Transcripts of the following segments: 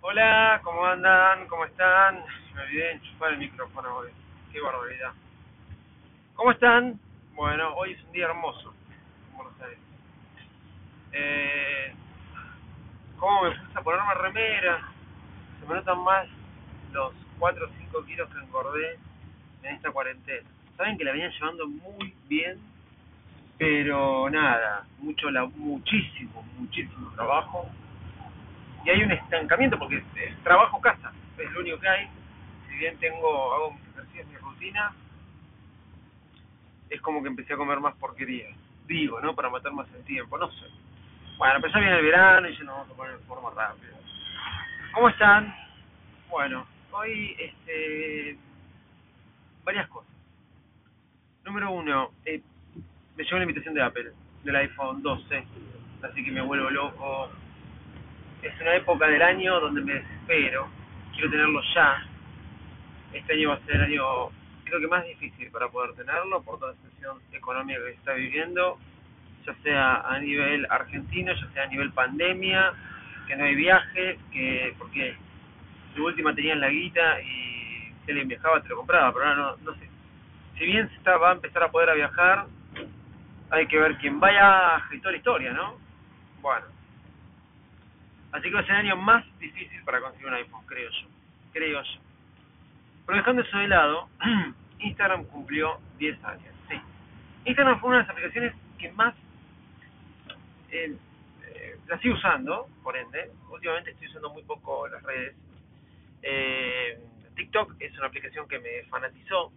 Hola, ¿cómo andan? ¿Cómo están? Me olvidé de enchufar el micrófono hoy. Qué barbaridad. ¿Cómo están? Bueno, hoy es un día hermoso en Buenos Aires. Eh, ¿Cómo me puse a ponerme remera? Se me notan más los 4 o 5 kilos que engordé en esta cuarentena. Saben que la venían llevando muy bien, pero nada, mucho, la, muchísimo, muchísimo trabajo y hay un estancamiento porque es trabajo casa, es lo único que hay. Si bien tengo, hago mis ejercicios, mi rutina, es como que empecé a comer más porquería. Digo, ¿no? Para matar más el tiempo, no sé. Bueno, ya viene el verano y ya nos vamos a poner en forma rápida. ¿Cómo están? Bueno, hoy, este, varias cosas. Número uno, eh, me llegó la invitación de Apple, del iPhone 12, así que me vuelvo loco, es una época del año donde me desespero, quiero tenerlo ya. Este año va a ser el año, creo que más difícil para poder tenerlo por toda la situación económica que se está viviendo, ya sea a nivel argentino, ya sea a nivel pandemia, que no hay viaje, que porque de última tenían la guita y si alguien viajaba te lo compraba, pero ahora no, no sé. Si bien se está, va a empezar a poder a viajar, hay que ver quién vaya y toda la historia, ¿no? Bueno, Así que va a ser el año más difícil para conseguir un iPhone, creo yo. Creo yo. Pero dejando eso de lado, Instagram cumplió 10 años. Sí. Instagram fue una de las aplicaciones que más eh, eh, la sigo usando, por ende. Últimamente estoy usando muy poco las redes. Eh, TikTok es una aplicación que me fanatizó.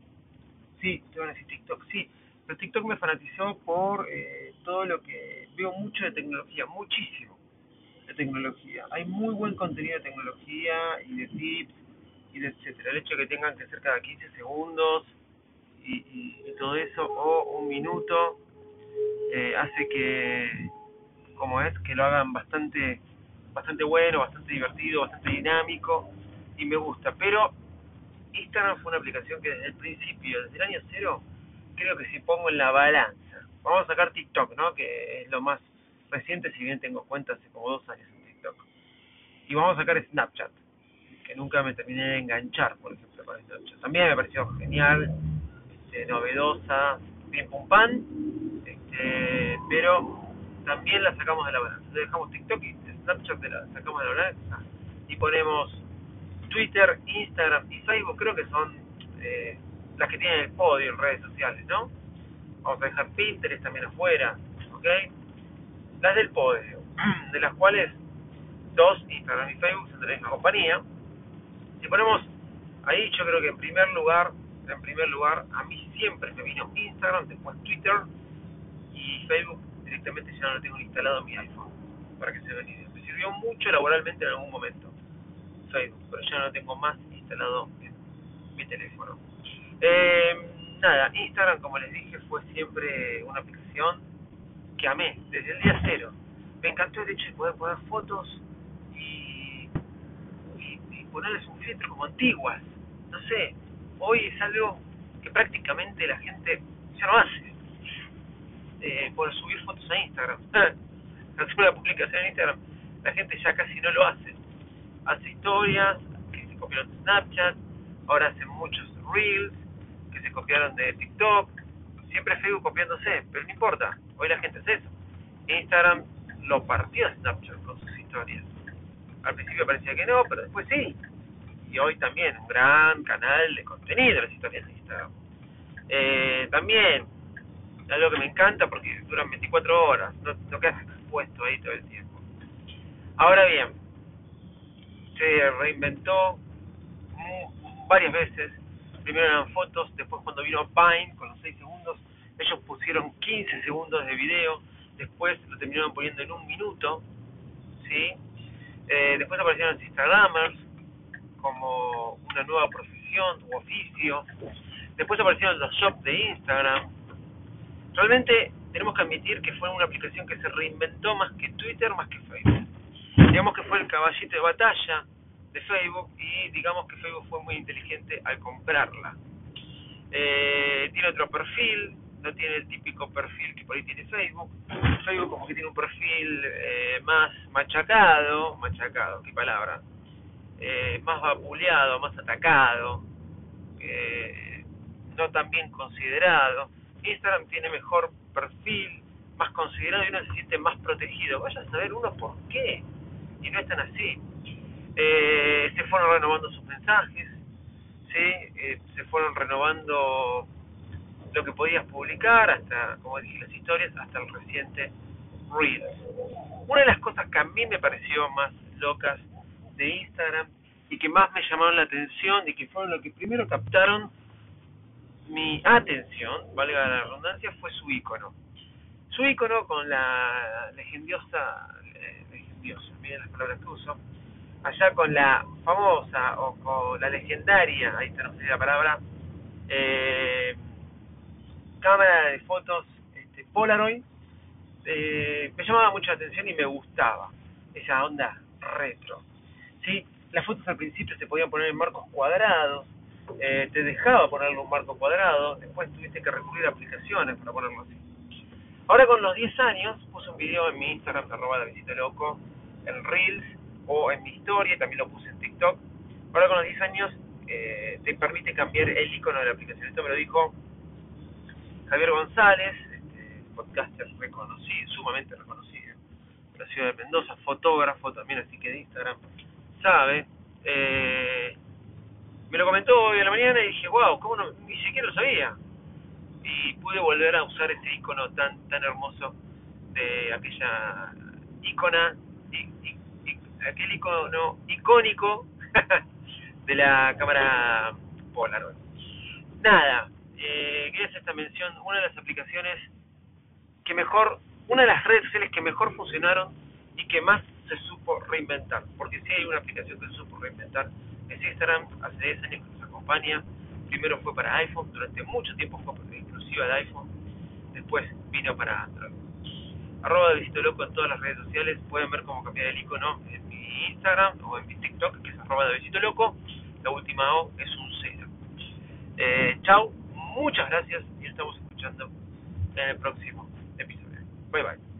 Sí, te van a decir TikTok, sí. Pero TikTok me fanatizó por eh, todo lo que veo mucho de tecnología, muchísimo tecnología. Hay muy buen contenido de tecnología y de tips y de etcétera. El hecho de que tengan que ser cada 15 segundos y, y, todo eso o un minuto eh, hace que, como es, que lo hagan bastante bastante bueno, bastante divertido, bastante dinámico y me gusta. Pero Instagram fue una aplicación que desde el principio, desde el año cero, creo que si pongo en la balanza, vamos a sacar TikTok, ¿no? Que es lo más reciente, si bien tengo cuenta hace como dos años en TikTok. Y vamos a sacar Snapchat, que nunca me terminé de enganchar, por ejemplo, con Snapchat. También me pareció genial, este, novedosa, bien pum pan, este, pero también la sacamos de la balanza. Dejamos TikTok y Snapchat de la sacamos de la balanza y ponemos Twitter, Instagram y Facebook, creo que son eh, las que tienen el podio en redes sociales, ¿no? Vamos a dejar Pinterest también afuera, ¿ok? Las del podio, de las cuales dos, Instagram y Facebook, son de la misma compañía. Si ponemos ahí, yo creo que en primer lugar, en primer lugar, a mí siempre me vino Instagram, después Twitter y Facebook directamente ya no lo tengo instalado en mi iPhone, para que se vean Me sirvió mucho laboralmente en algún momento Facebook, pero ya no lo tengo más instalado en mi teléfono. Eh, nada, Instagram, como les dije, fue siempre una aplicación que amé desde el día cero. Me encantó el hecho de poder poner fotos y, ponerles un filtro como antiguas. No sé, hoy es algo que prácticamente la gente ya no hace. Eh, por subir fotos a Instagram. Hacer una publicación en Instagram, la gente ya casi no lo hace. Hace historias que se copiaron de Snapchat, ahora hacen muchos reels que se copiaron de TikTok, siempre Facebook copiándose, pero no importa, hoy la gente hace eso. Instagram lo partió Snapchat con sus historias. Al principio parecía que no, pero después sí. Y hoy también, un gran canal de contenido las historias de Instagram. Eh, también, algo que me encanta porque duran 24 horas, no, no quedas expuesto ahí todo el tiempo. Ahora bien, se reinventó varias veces primero eran fotos, después cuando vino Pine con los 6 segundos, ellos pusieron 15 segundos de video, después lo terminaron poniendo en un minuto, ¿sí? Eh, después aparecieron los Instagramers como una nueva profesión u oficio, después aparecieron los shops de Instagram. Realmente tenemos que admitir que fue una aplicación que se reinventó más que Twitter, más que Facebook. Digamos que fue el caballito de batalla de Facebook y digamos que Facebook fue muy inteligente al comprarla. Eh, tiene otro perfil, no tiene el típico perfil que por ahí tiene Facebook. Facebook como que tiene un perfil eh, más machacado, machacado, qué palabra, eh, más vapuleado, más atacado, eh, no tan bien considerado. Instagram tiene mejor perfil, más considerado y uno se siente más protegido. Vaya a saber uno por qué. Y no es tan así. Eh, se fueron renovando sus mensajes, ¿sí? Eh, se fueron renovando lo que podías publicar, hasta, como dije, las historias, hasta el reciente Reels. Una de las cosas que a mí me pareció más locas de Instagram y que más me llamaron la atención y que fueron lo que primero captaron mi atención, valga la redundancia, fue su icono. Su icono con la legendiosa, eh, legendiosa, miren las palabras que uso, allá con la famosa o con la legendaria, ahí está no sé la palabra, eh, cámara de fotos este, Polaroid, eh, me llamaba mucho la atención y me gustaba esa onda retro. ¿sí? Las fotos al principio se podían poner en marcos cuadrados, eh, te dejaba ponerlo en un marco cuadrado, después tuviste que recurrir a aplicaciones para ponerlo así. Ahora con los 10 años puse un video en mi Instagram, arroba de visita loco, en Reels o en mi historia, también lo puse en TikTok. Ahora con los 10 años eh, te permite cambiar el icono de la aplicación. Esto me lo dijo Javier González, este, podcaster reconocido, sumamente reconocido, de la ciudad de Mendoza, fotógrafo también, así que de Instagram, sabe. Eh, me lo comentó hoy en la mañana y dije, wow, ¿cómo no? Ni siquiera lo sabía. Y pude volver a usar ese icono tan tan hermoso de aquella icona, y, aquel icono icónico de la cámara Polaroid. Nada, eh, quería esta mención, una de las aplicaciones que mejor, una de las redes sociales que mejor funcionaron y que más se supo reinventar, porque si hay una aplicación que se supo reinventar, es Instagram, hace 10 años que nos acompaña, primero fue para iPhone, durante mucho tiempo fue exclusiva de iPhone, después vino para Android. Arroba de Visito Loco en todas las redes sociales, pueden ver cómo cambiar el icono en mi Instagram o en mi TikTok, que es arroba de Visito Loco, la última O es un cero. Eh, muchas gracias y estamos escuchando en el próximo episodio. Bye bye.